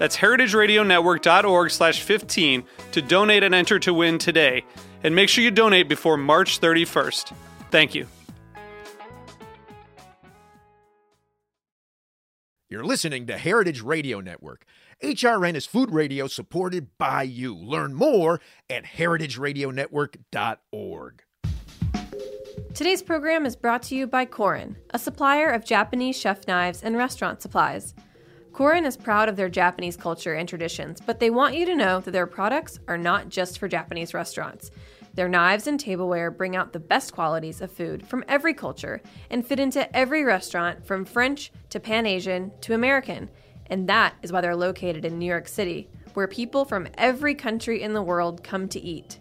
That's heritageradionetwork.org slash 15 to donate and enter to win today. And make sure you donate before March 31st. Thank you. You're listening to Heritage Radio Network. HRN is food radio supported by you. Learn more at heritageradionetwork.org. Today's program is brought to you by Korin, a supplier of Japanese chef knives and restaurant supplies. Korin is proud of their Japanese culture and traditions, but they want you to know that their products are not just for Japanese restaurants. Their knives and tableware bring out the best qualities of food from every culture and fit into every restaurant from French to Pan Asian to American. And that is why they're located in New York City, where people from every country in the world come to eat.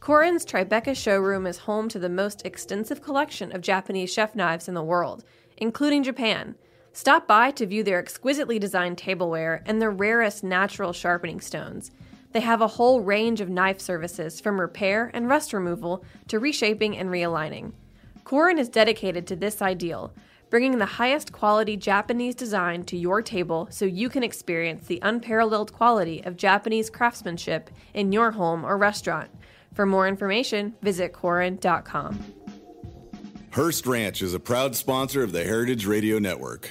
Korin's Tribeca showroom is home to the most extensive collection of Japanese chef knives in the world, including Japan. Stop by to view their exquisitely designed tableware and the rarest natural sharpening stones. They have a whole range of knife services from repair and rust removal to reshaping and realigning. Korin is dedicated to this ideal, bringing the highest quality Japanese design to your table so you can experience the unparalleled quality of Japanese craftsmanship in your home or restaurant. For more information, visit Korin.com. Hearst Ranch is a proud sponsor of the Heritage Radio Network.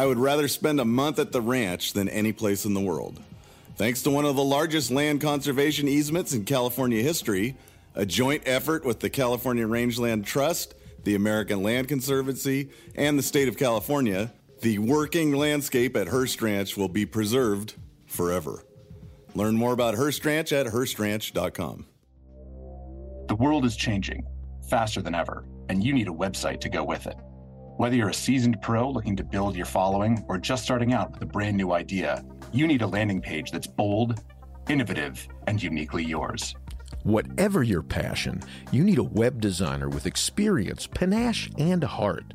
I would rather spend a month at the ranch than any place in the world. Thanks to one of the largest land conservation easements in California history, a joint effort with the California Rangeland Trust, the American Land Conservancy, and the state of California, the working landscape at Hearst Ranch will be preserved forever. Learn more about Hearst Ranch at HearstRanch.com. The world is changing faster than ever, and you need a website to go with it. Whether you're a seasoned pro looking to build your following or just starting out with a brand new idea, you need a landing page that's bold, innovative, and uniquely yours. Whatever your passion, you need a web designer with experience, panache, and heart.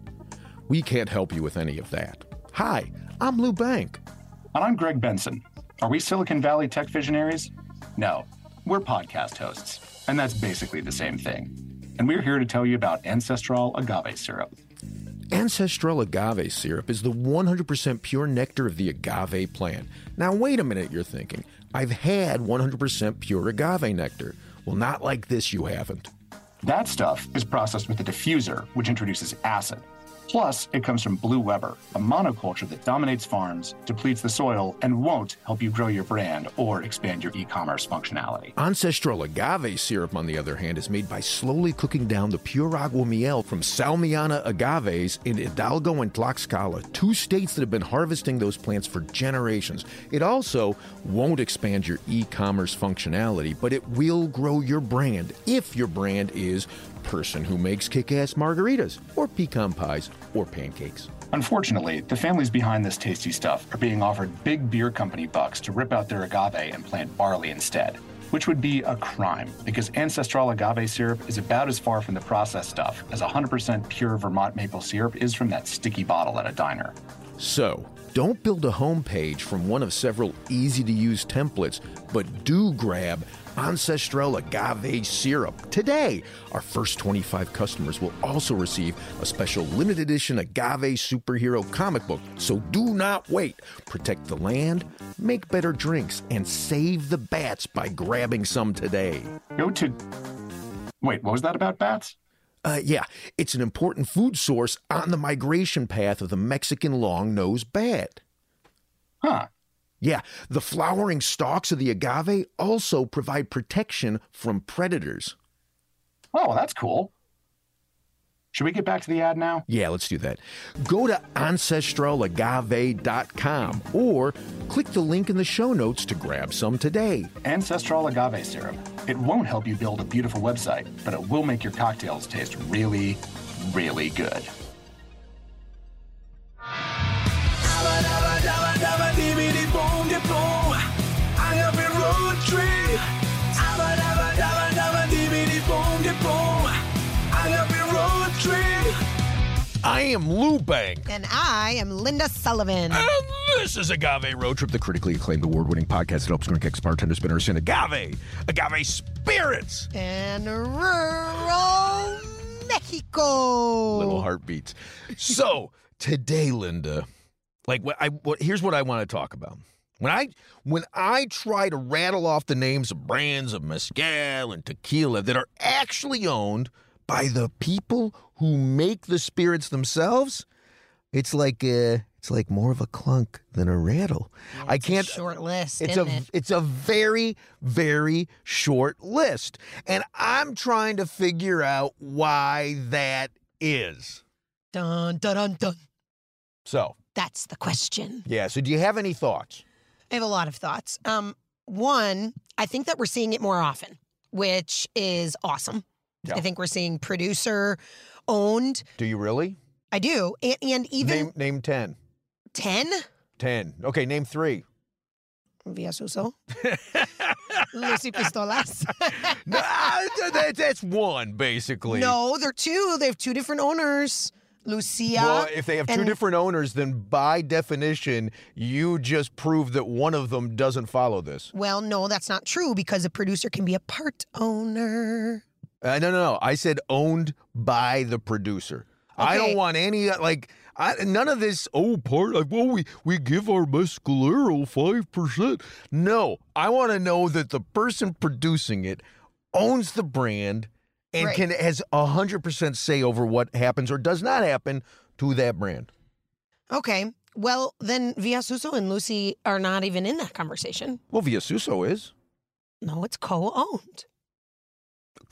We can't help you with any of that. Hi, I'm Lou Bank. And I'm Greg Benson. Are we Silicon Valley tech visionaries? No, we're podcast hosts, and that's basically the same thing. And we're here to tell you about Ancestral agave syrup. Ancestral agave syrup is the 100% pure nectar of the agave plant. Now, wait a minute, you're thinking. I've had 100% pure agave nectar. Well, not like this, you haven't. That stuff is processed with a diffuser, which introduces acid. Plus, it comes from Blue Weber, a monoculture that dominates farms, depletes the soil, and won't help you grow your brand or expand your e commerce functionality. Ancestral agave syrup, on the other hand, is made by slowly cooking down the pure agua miel from Salmiana agaves in Hidalgo and Tlaxcala, two states that have been harvesting those plants for generations. It also won't expand your e commerce functionality, but it will grow your brand if your brand is person who makes kick ass margaritas, or pecan pies, or pancakes. Unfortunately, the families behind this tasty stuff are being offered big beer company bucks to rip out their agave and plant barley instead, which would be a crime because ancestral agave syrup is about as far from the processed stuff as 100% pure Vermont maple syrup is from that sticky bottle at a diner. So, Don't build a homepage from one of several easy to use templates, but do grab Ancestral Agave Syrup today. Our first 25 customers will also receive a special limited edition agave superhero comic book. So do not wait. Protect the land, make better drinks, and save the bats by grabbing some today. Go to. Wait, what was that about bats? Uh, yeah, it's an important food source on the migration path of the Mexican long-nosed bat. Huh. Yeah, the flowering stalks of the agave also provide protection from predators. Oh, that's cool. Should we get back to the ad now? Yeah, let's do that. Go to ancestralagave.com or click the link in the show notes to grab some today. Ancestral agave syrup. It won't help you build a beautiful website, but it will make your cocktails taste really, really good. Am Lou Bank. And I am Linda Sullivan. And this is Agave Road Trip, the critically acclaimed award winning podcast that helps gringx bartenders spinners in agave, agave spirits, and rural Mexico. Little heartbeats. So, today, Linda, like what I what here's what I want to talk about. When I when I try to rattle off the names of brands of mezcal and tequila that are actually owned by the people who make the spirits themselves, it's like uh, it's like more of a clunk than a rattle. Yeah, I can't. short list. It's a it? it's a very very short list, and I'm trying to figure out why that is. Dun dun dun dun. So that's the question. Yeah. So do you have any thoughts? I have a lot of thoughts. Um, one, I think that we're seeing it more often, which is awesome. Yeah. I think we're seeing producer owned. Do you really? I do. And, and even name, name 10. 10? 10. Okay, name three. Via Suso. Lucy Pistolas. no, uh, that, that's one, basically. No, they're two. They have two different owners. Lucia. Well, if they have two different owners, then by definition, you just prove that one of them doesn't follow this. Well, no, that's not true because a producer can be a part owner. Uh, no, no, no. I said owned by the producer. I don't want any uh, like I, none of this. Oh, part like well, we we give our mescalero five percent. No, I want to know that the person producing it owns the brand and Right. can has hundred percent say over what happens or does not happen to that brand. Okay. Well, then Via Suso and Lucy are not even in that conversation. Well, Via Suso is No, it's co-owned.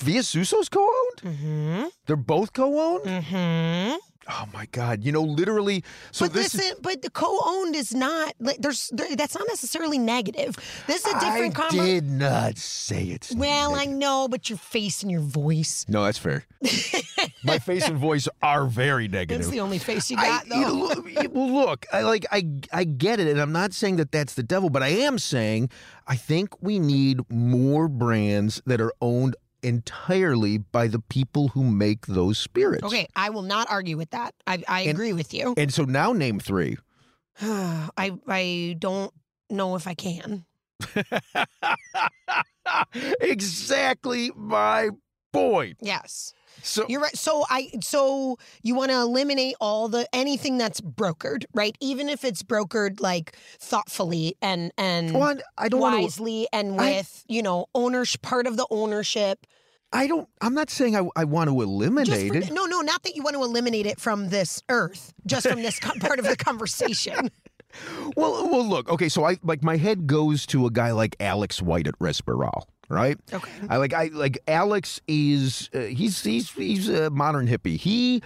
Via Suso's co-owned. Mm-hmm. They're both co-owned. Mm-hmm. Oh my God! You know, literally. So but this is- but the co-owned is not like there's there, that's not necessarily negative. This is a different I did not say it's. Well, I know, but your face and your voice. No, that's fair. My face and voice are very negative. That's the only face you I, got, you know, though. look, well, look, I like I I get it, and I'm not saying that that's the devil, but I am saying I think we need more brands that are owned entirely by the people who make those spirits. Okay, I will not argue with that. I, I And- agree with you. And so now name three. I I don't know if I can. exactly my point. Yes. So You're right. So I so you want to eliminate all the anything that's brokered, right? Even if it's brokered like thoughtfully and and Well, I don't wisely and I- with, you know, ownership part of the ownership. I don't. I'm not saying I, I want to eliminate for, it. no, no, not that you want to eliminate it from this earth, just from this part of the conversation. Well, well, look. Okay, so I like my head goes to a guy like Alex White at Respiral, right? Okay. I like I like Alex is uh, he's he's he's a modern hippie. He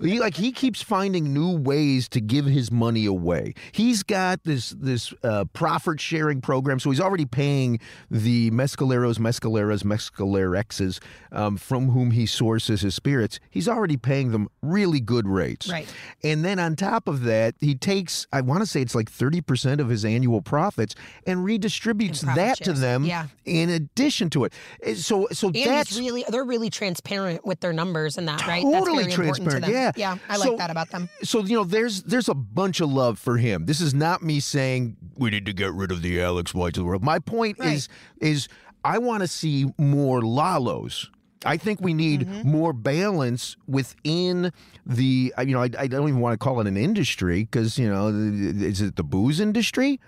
he like he keeps finding new ways to give his money away. He's got this this uh, profit sharing program, so he's already paying the mescaleros, mescaleras, mescalerexes um, from whom he sources his spirits. He's already paying them really good rates. Right. And then on top of that, he takes, I want to say it's like 30% of his annual profits and redistributes profit that to them Yeah. in a addition to it. Eh, So so And that's really they're really transparent with their numbers and that, right? Totally That's very important to transparent, them. yeah. Yeah, I So- like that about them. so you know there's there's a bunch of love for him. This is not me saying we need to get rid of the Alex White of the world. My point Right. is is I want to see more Lalos. I think we need Mm-hmm. more balance within the uh, you know I, I don't even want to call it an industry because you know is it the booze industry?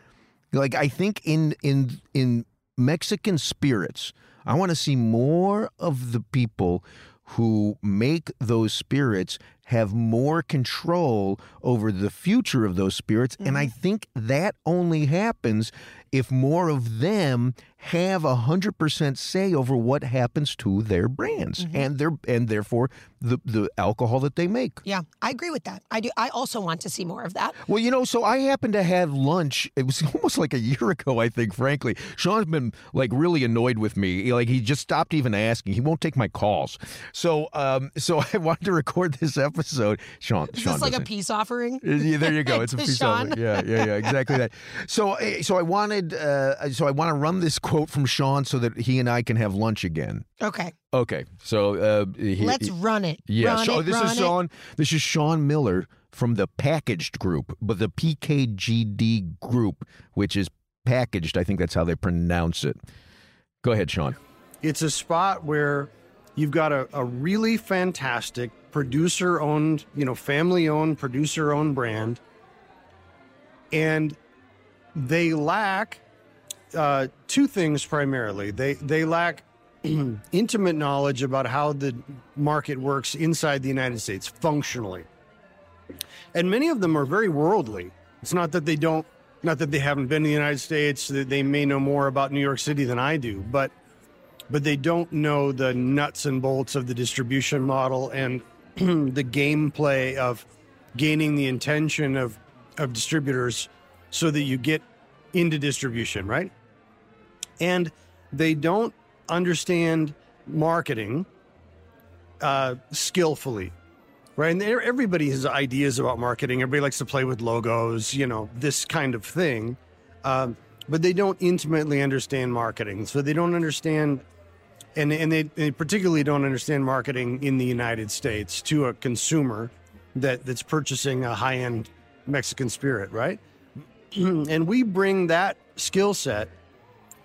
Like I think in in in Mexican spirits, I want to see more of the people who make those spirits have more control over the future of those spirits and I mm-hmm. think that only happens if more of them have a hundred percent say over what happens to their brands and their and therefore the the alcohol that they make. Yeah, I agree with that. I do. I also want to see more of that. Well, you know, so I happened to have lunch. It was almost like a year ago, I think, frankly. Sean's been like really annoyed with me. Like he just stopped even asking. He won't take my calls. So um so I wanted to record this episode. Sean, Is Sean this like a peace offering? Uh, yeah, there you go. It's a peace Sean. of it. Yeah, yeah, yeah, exactly that. So, uh, so I wanted, uh, so I want to run this quote from Sean so that he and I can have lunch again. Okay, Okay, so uh, he, let's he- run it. yeah, Run so it, this run is it. Sean. This is Sean Miller from the Packaged Group, but the PKGD Group, which is packaged. I think that's how they pronounce it. Go ahead, Sean. It's a spot where you've got a, a really fantastic producer owned, you know, family owned, producer owned brand. And they lack uh, two things primarily. They they lack intimate knowledge about how the market works inside the United States functionally. And many of them are very worldly. It's not that they don't, not that they haven't been in the United States, that they may know more about New York City than I do, but but they don't know the nuts and bolts of the distribution model and the gameplay of gaining the intention of of distributors so that you get into distribution, right? And they don't understand marketing uh, skillfully, right? And everybody has ideas about marketing. Everybody likes to play with logos, you know, this kind of thing. Um, but they don't intimately understand marketing. So they don't understand, and, and they, they particularly don't understand marketing in the United States to a consumer that, that's purchasing a high end Mexican spirit, right? and we bring that skill set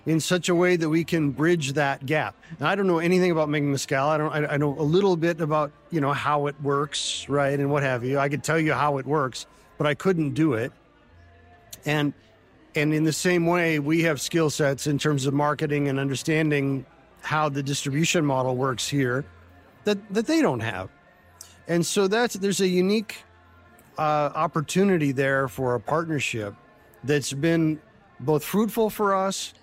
in such a way that we can bridge that gap. Now, I don't know anything about making mezcal. I don't. I, I know a little bit about you know how it works, right, and what have you. I could tell you how it works, but I couldn't do it. And and in the same way, we have skill sets in terms of marketing and understanding how the distribution model works here that that they don't have. And so that's there's a unique uh, opportunity there for a partnership that's been both fruitful for us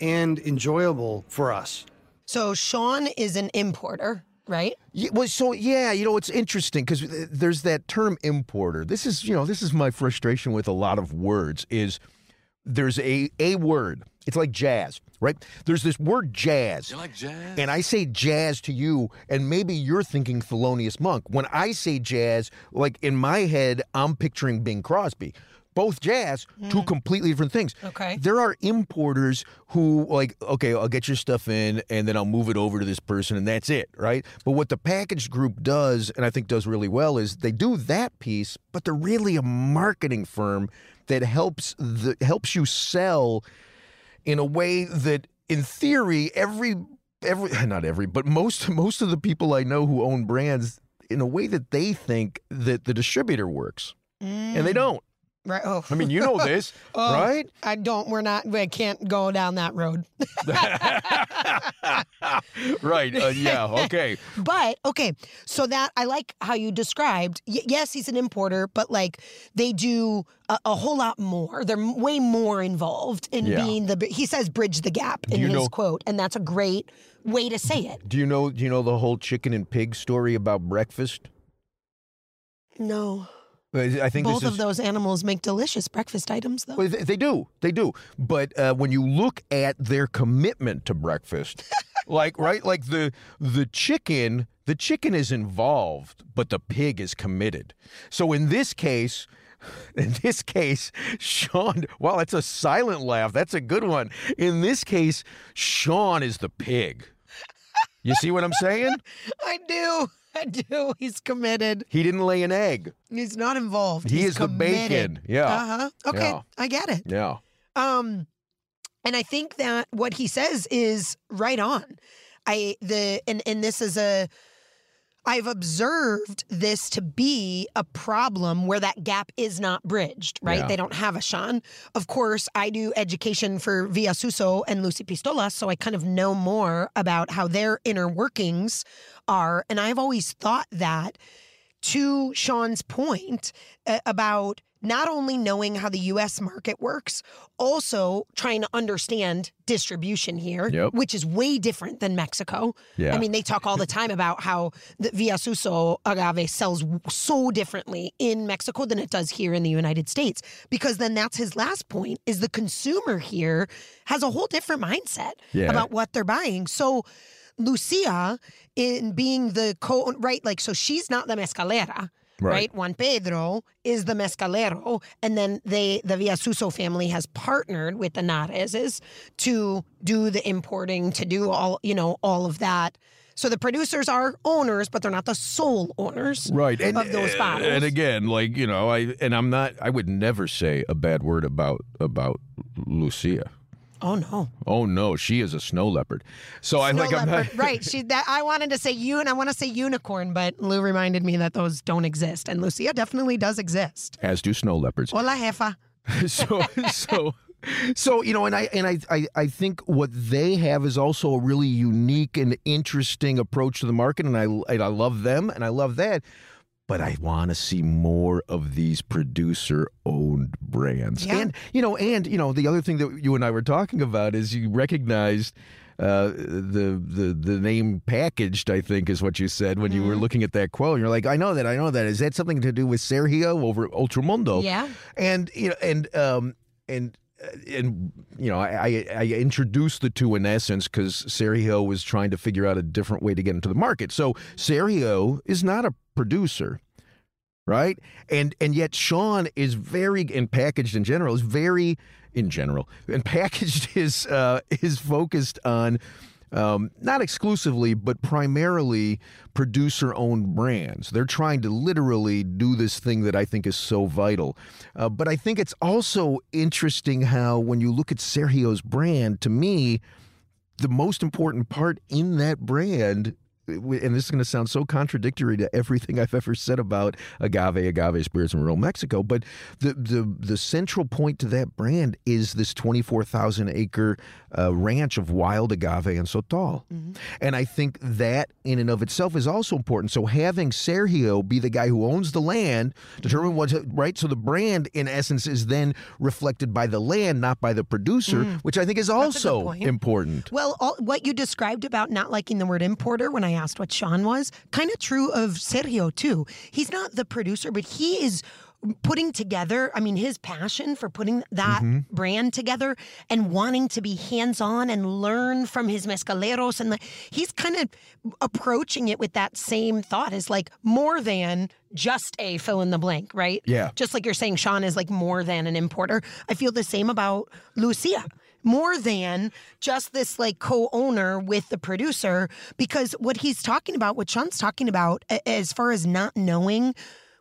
and enjoyable for us. So Sean is an importer, right? Yeah, well, so yeah, you know, it's interesting because uh, there's that term importer. This is, you know, this is my frustration with a lot of words. Is there's a a word. It's like jazz, right? There's this word jazz. You like jazz? And I say jazz to you, and maybe you're thinking Thelonious Monk. When I say jazz, like in my head, I'm picturing Bing Crosby. Both jazz, two hmm. completely different things. Okay. There are importers who, like, okay, I'll get your stuff in and then I'll move it over to this person and that's it, right? But what the package group does, and I think does really well, is they do that piece, but they're really a marketing firm that helps the helps you sell in a way that in theory every every not every but most most of the people I know who own brands in a way that they think that the distributor works and they mm. don't Right. Oh. I mean you know this Oh, right I don't. We're not. We can't go down that road. right uh, yeah okay But okay, so that I like how you described. Y- yes, he's an importer, but like they do a, a whole lot more. They're way more involved in Yeah. being the. He says bridge the gap in his know- quote, and that's a great way to say it. do you know do you know the whole chicken and pig story about breakfast No, I think both of is, those animals make delicious breakfast items, though. Well, they, they do, they do. But uh, when you look at their commitment to breakfast, like right, like the the chicken, the chicken is involved, but the pig is committed. So in this case, In this case, Sean, wow, that's a silent laugh. That's a good one. In this case, Sean is the pig. You see what I'm saying? I do. I do. He's committed. He didn't lay an egg. He's not involved. He He's is the committed. bacon. Yeah. Uh huh. Okay, Yeah. I get it. Yeah. Um, and I think that what he says is right on. I the and and this is a. I've observed this to be a problem where that gap is not bridged, right? Yeah. They don't have a Sean. Of course, I do education for Via Suso and Lucy Pistola, so I kind of know more about how their inner workings are. And I've always thought that to Sean's point uh, about not only knowing how the US market works, also trying to understand distribution here, Yep. which is way different than Mexico. Yeah. I mean, they talk all the time about how the Via Suso agave sells so differently in Mexico than it does here in the United States. Because then that's his last point is the consumer here has a whole different mindset Yeah. about what they're buying. So Lucia, in being the co right, like so she's not the mezcalera. Right. Right. Juan Pedro is the mezcalero, and then they the Villasuso family has partnered with the Narezes to do the importing, to do all you know all of that. So the producers are owners, but they're not the sole owners Right. And, of those uh, bottles. And again, like, you know, I and I'm not I would never say a bad word about about Lucia. Oh no, Oh no, she is a snow leopard. So I Snow like I'm right? She that I wanted to say you and I want to say unicorn, but Lou reminded me that those don't exist, and Lucia definitely does exist. as do snow leopards. Hola, jefa. so so so you know and i and I, I i think what they have is also a really unique and interesting approach to the market and i and i love them and i love that but I want to see more of these producer owned brands. Yeah. And you know and you know the other thing that you and I were talking about is you recognized uh, the the the name packaged, I think, is what you said when you were looking at that quote. You're like, I know that, I know that. Is that something to do with Sergio over Ultramundo? Yeah. and you know, and um, and and you know, I I, introduced the two in essence because Sergio was trying to figure out a different way to get into the market. So Sergio is not a producer. Right, and and yet Sean is very and packaged in general is very in general and packaged is uh, is focused on um, not exclusively, but primarily producer owned brands. They're trying to literally do this thing that I think is so vital. Uh, but I think it's also interesting how, when you look at Sergio's brand, to me, the most important part in that brand. And this is going to sound so contradictory to everything I've ever said about agave, agave spirits in rural Mexico. But the the the central point to that brand is this twenty four thousand acre uh, ranch of wild agave and sotol, and I think that in and of itself is also important. So having Sergio be the guy who owns the land, determine what's right. So the brand, in essence, is then reflected by the land, not by the producer, which I think is also important. Well, all, what you described about not liking the word importer when I asked what Sean was, kind of true of Sergio too. He's not the producer, but he is putting together, I mean, his passion for putting that mm-hmm. brand together and wanting to be hands on and learn from his mezcaleros. And the, he's kind of approaching it with that same thought as like more than just a fill in the blank, right? Yeah. Just like you're saying, Sean is like more than an importer. I feel the same about Lucia. More than just this like co owner with the producer, because what he's talking about, what Sean's talking about, as far as not knowing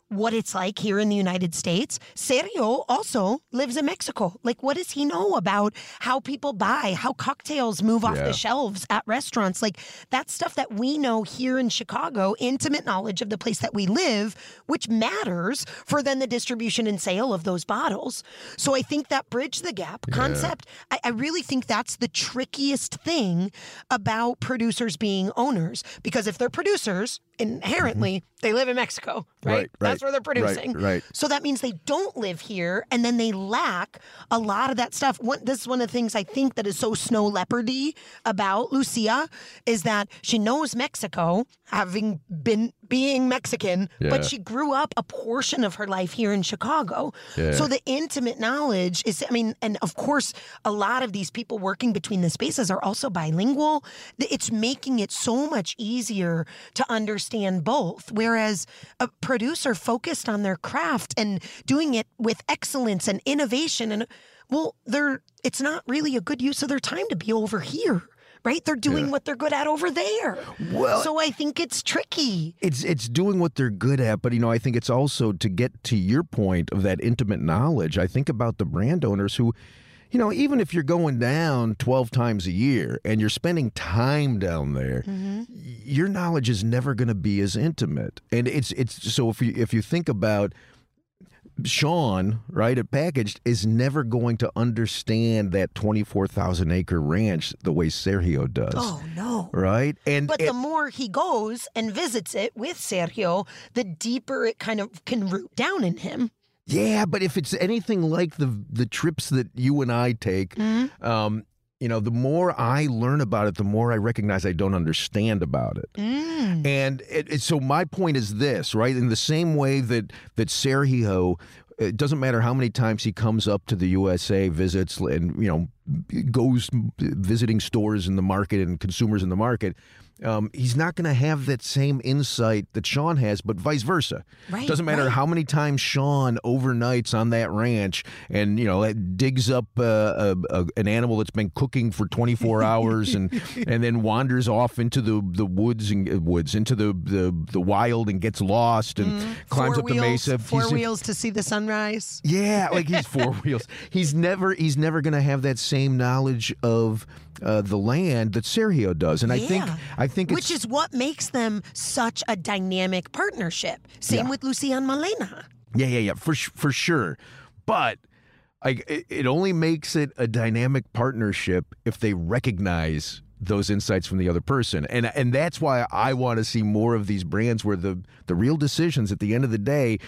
what it's like here in the United States. Sergio also lives in Mexico. Like, what does he know about how people buy, how cocktails move off Yeah. the shelves at restaurants? Like, that's stuff that we know here in Chicago, intimate knowledge of the place that we live, which matters for then the distribution and sale of those bottles. So I think that bridge the gap concept, I, I really think that's the trickiest thing about producers being owners. Because if they're producers, inherently, mm-hmm. they live in Mexico, right? Right, That's where they're producing. right. So that means they don't live here and then they lack a lot of that stuff. One, this is one of the things I think that is so snow leopardy about Lucia is that she knows Mexico, having been being Mexican, Yeah. but she grew up a portion of her life here in Chicago. Yeah. So the intimate knowledge is, I mean, and of course, a lot of these people working between the spaces are also bilingual. It's making it so much easier to understand both. Whereas a producer focused on their craft and doing it with excellence and innovation, and well, they're it's not really a good use of their time to be over here. Right? They're doing what they're good at over there. Well- so I think it's tricky. It's it's doing what they're good at, but you know, I think it's also to get to your point of that intimate knowledge. I think about the brand owners who, you know, even if you're going down 12 times a year and you're spending time down there, mm-hmm. your knowledge is never going to be as intimate. And it's it's so if you if you think about Sean, right, at Packaged is never going to understand that 24,000 acre ranch the way Sergio does. Oh no. Right? And But it- the more he goes and visits it with Sergio, the deeper it kind of can root down in him. Yeah, but if it's anything like the the trips that you and I take, Mm-hmm. um, you know, the more I learn about it, the more I recognize I don't understand about it. Mm. And it, it- so my point is this, right? In the same way that that Sergio, it doesn't matter how many times he comes up to the USA, visits, and you know, goes visiting stores in the market and consumers in the market. Um, he's not going to have that same insight that Sean has, but vice versa. Right, Doesn't matter right. how many times Sean overnights on that ranch and you know digs up uh, a, a, an animal that's been cooking for 24 hours and and then wanders off into the the woods and uh, woods into the the, the wild and gets lost and climbs up wheels, the mesa. Four He's- wheels to see the sunrise. yeah, like he's four wheels. He's never he's never going to have that same knowledge of uh, the land that Sergio does, and I think I think Which is what makes them such a dynamic partnership. Same Yeah. with Lucian Malena. Yeah, yeah, yeah, for for sure. But I, it, it only makes it a dynamic partnership if they recognize those insights from the other person, and and that's why I want to see more of these brands where the the real decisions at the end of the day,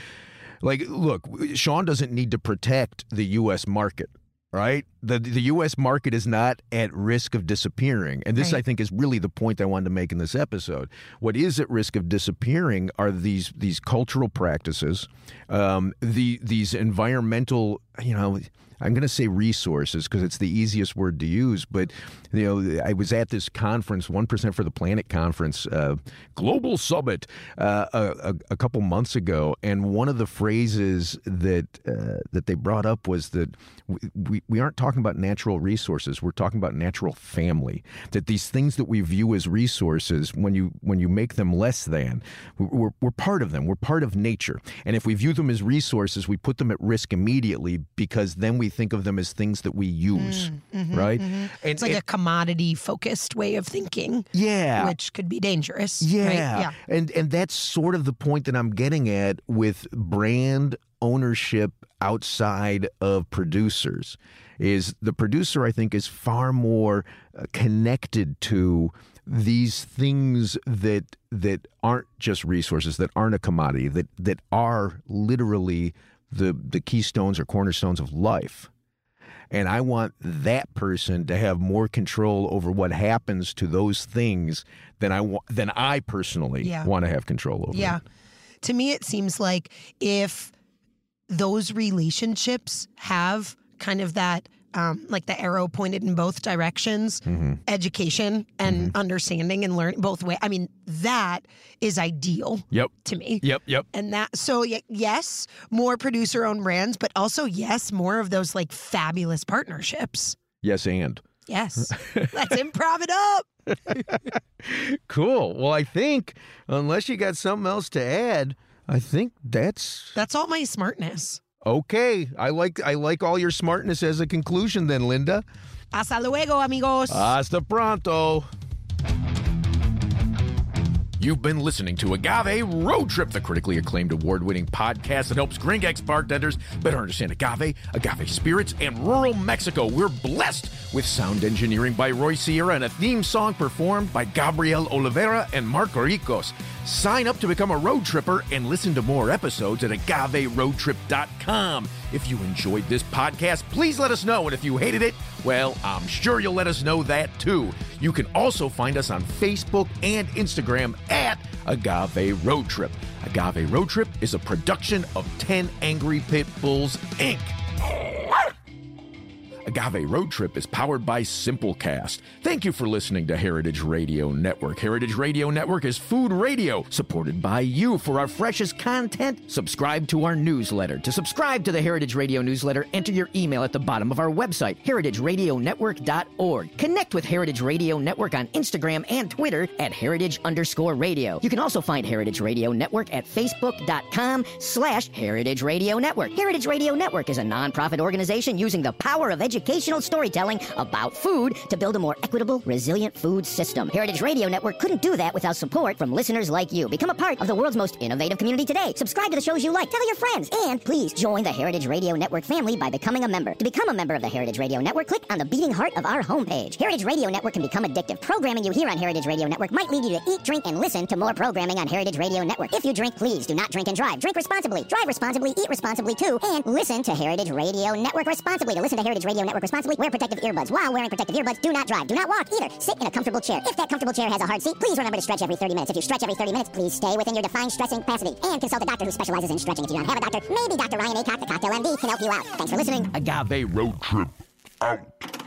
like look, Sean doesn't need to protect the U.S. market. Right, the the U.S. market is not at risk of disappearing, and this Right. I think is really the point I wanted to make in this episode. What is at risk of disappearing are these these cultural practices, um, the these environmental, you know. I'm going to say resources because it's the easiest word to use, but you know, I was at this conference, One Percent for the Planet conference, uh, global summit, uh, a, a, couple months ago, and one of the phrases that uh, that they brought up was that we, we we aren't talking about natural resources, we're talking about natural family. That these things that we view as resources, when you when you make them less than, we're, we're part of them. We're part of nature, and if we view them as resources, we put them at risk immediately because then we think of them as things that we use, mm, mm-hmm, right? Mm-hmm. And It's like and- a commodity focused way of thinking, yeah, which could be dangerous. yeah. right? Yeah. And and that's sort of the point that I'm getting at with brand ownership outside of producers is the producer I think is far more uh, connected to these things that that aren't just resources that aren't a commodity that that are literally the the keystones or cornerstones of life and I want that person to have more control over what happens to those things than I want than I personally Yeah. want to have control over. Yeah. To me, it seems like if those relationships have kind of that, um, like the arrow pointed in both directions, Mm-hmm. education and understanding and learning both way. I mean, that is ideal Yep. to me. Yep. Yep. And that, so yes, more producer owned brands, but also, yes, more of those like fabulous partnerships. Yes, and Yes. Let's improv it up. cool. Well, I think unless you got something else to add, I think that's That's all my smartness. Okay. I like I like all your smartness as a conclusion. Then, Linda. Hasta luego, amigos. Hasta pronto. You've been listening to Agave Road Trip, the critically acclaimed award winning podcast that helps Gringx bartenders better understand agave, agave spirits, and rural Mexico. We're blessed with sound engineering by Roy Sierra and a theme song performed by Gabriel Oliveira and Marco Ricos. Sign up to become a road tripper and listen to more episodes at agaveroadtrip.com. If you enjoyed this podcast, please let us know. And if you hated it, well, I'm sure you'll let us know that too. You can also find us on Facebook and Instagram at Agave Road Trip. Agave Road Trip is a production of 10 Angry Pit Bulls, Inc. Agave Road Trip is powered by Simplecast. Thank you for listening to Heritage Radio Network. Heritage Radio Network is food radio supported by you. For our freshest content, subscribe to our newsletter. To subscribe to the Heritage Radio newsletter, enter your email at the bottom of our website, heritageradionetwork.org. Connect with Heritage Radio Network on Instagram and Twitter at heritage underscore radio. You can also find Heritage Radio Network at facebook.com slash heritage radio network. Heritage Radio Network is a nonprofit organization using the power of education educational storytelling about food to build a more equitable, resilient food system. Heritage Radio Network couldn't do that without support from listeners like you. Become a part of the world's most innovative community today. Subscribe to the shows you like, tell your friends, and please join the Heritage Radio Network family by becoming a member. To become a member of the Heritage Radio Network, click on the beating heart of our homepage. Heritage Radio Network can become addictive. Programming you hear on Heritage Radio Network might lead you to eat, drink, and listen to more programming on Heritage Radio Network. If you drink, please do not drink and drive. Drink responsibly, drive responsibly, eat responsibly too, and listen to Heritage Radio Network responsibly. To listen to Heritage Radio Network responsibly, wear protective earbuds. While wearing protective earbuds, do not drive, do not walk either. Sit in a comfortable chair. If that comfortable chair has a hard seat, please remember to stretch every 30 minutes. If you stretch every 30 minutes, please stay within your defined stressing capacity. And consult a doctor who specializes in stretching. If you don't have a doctor, maybe Dr. Ryan Acock, the Cocktail MD, can help you out. Thanks for listening. Agave Road Trip out.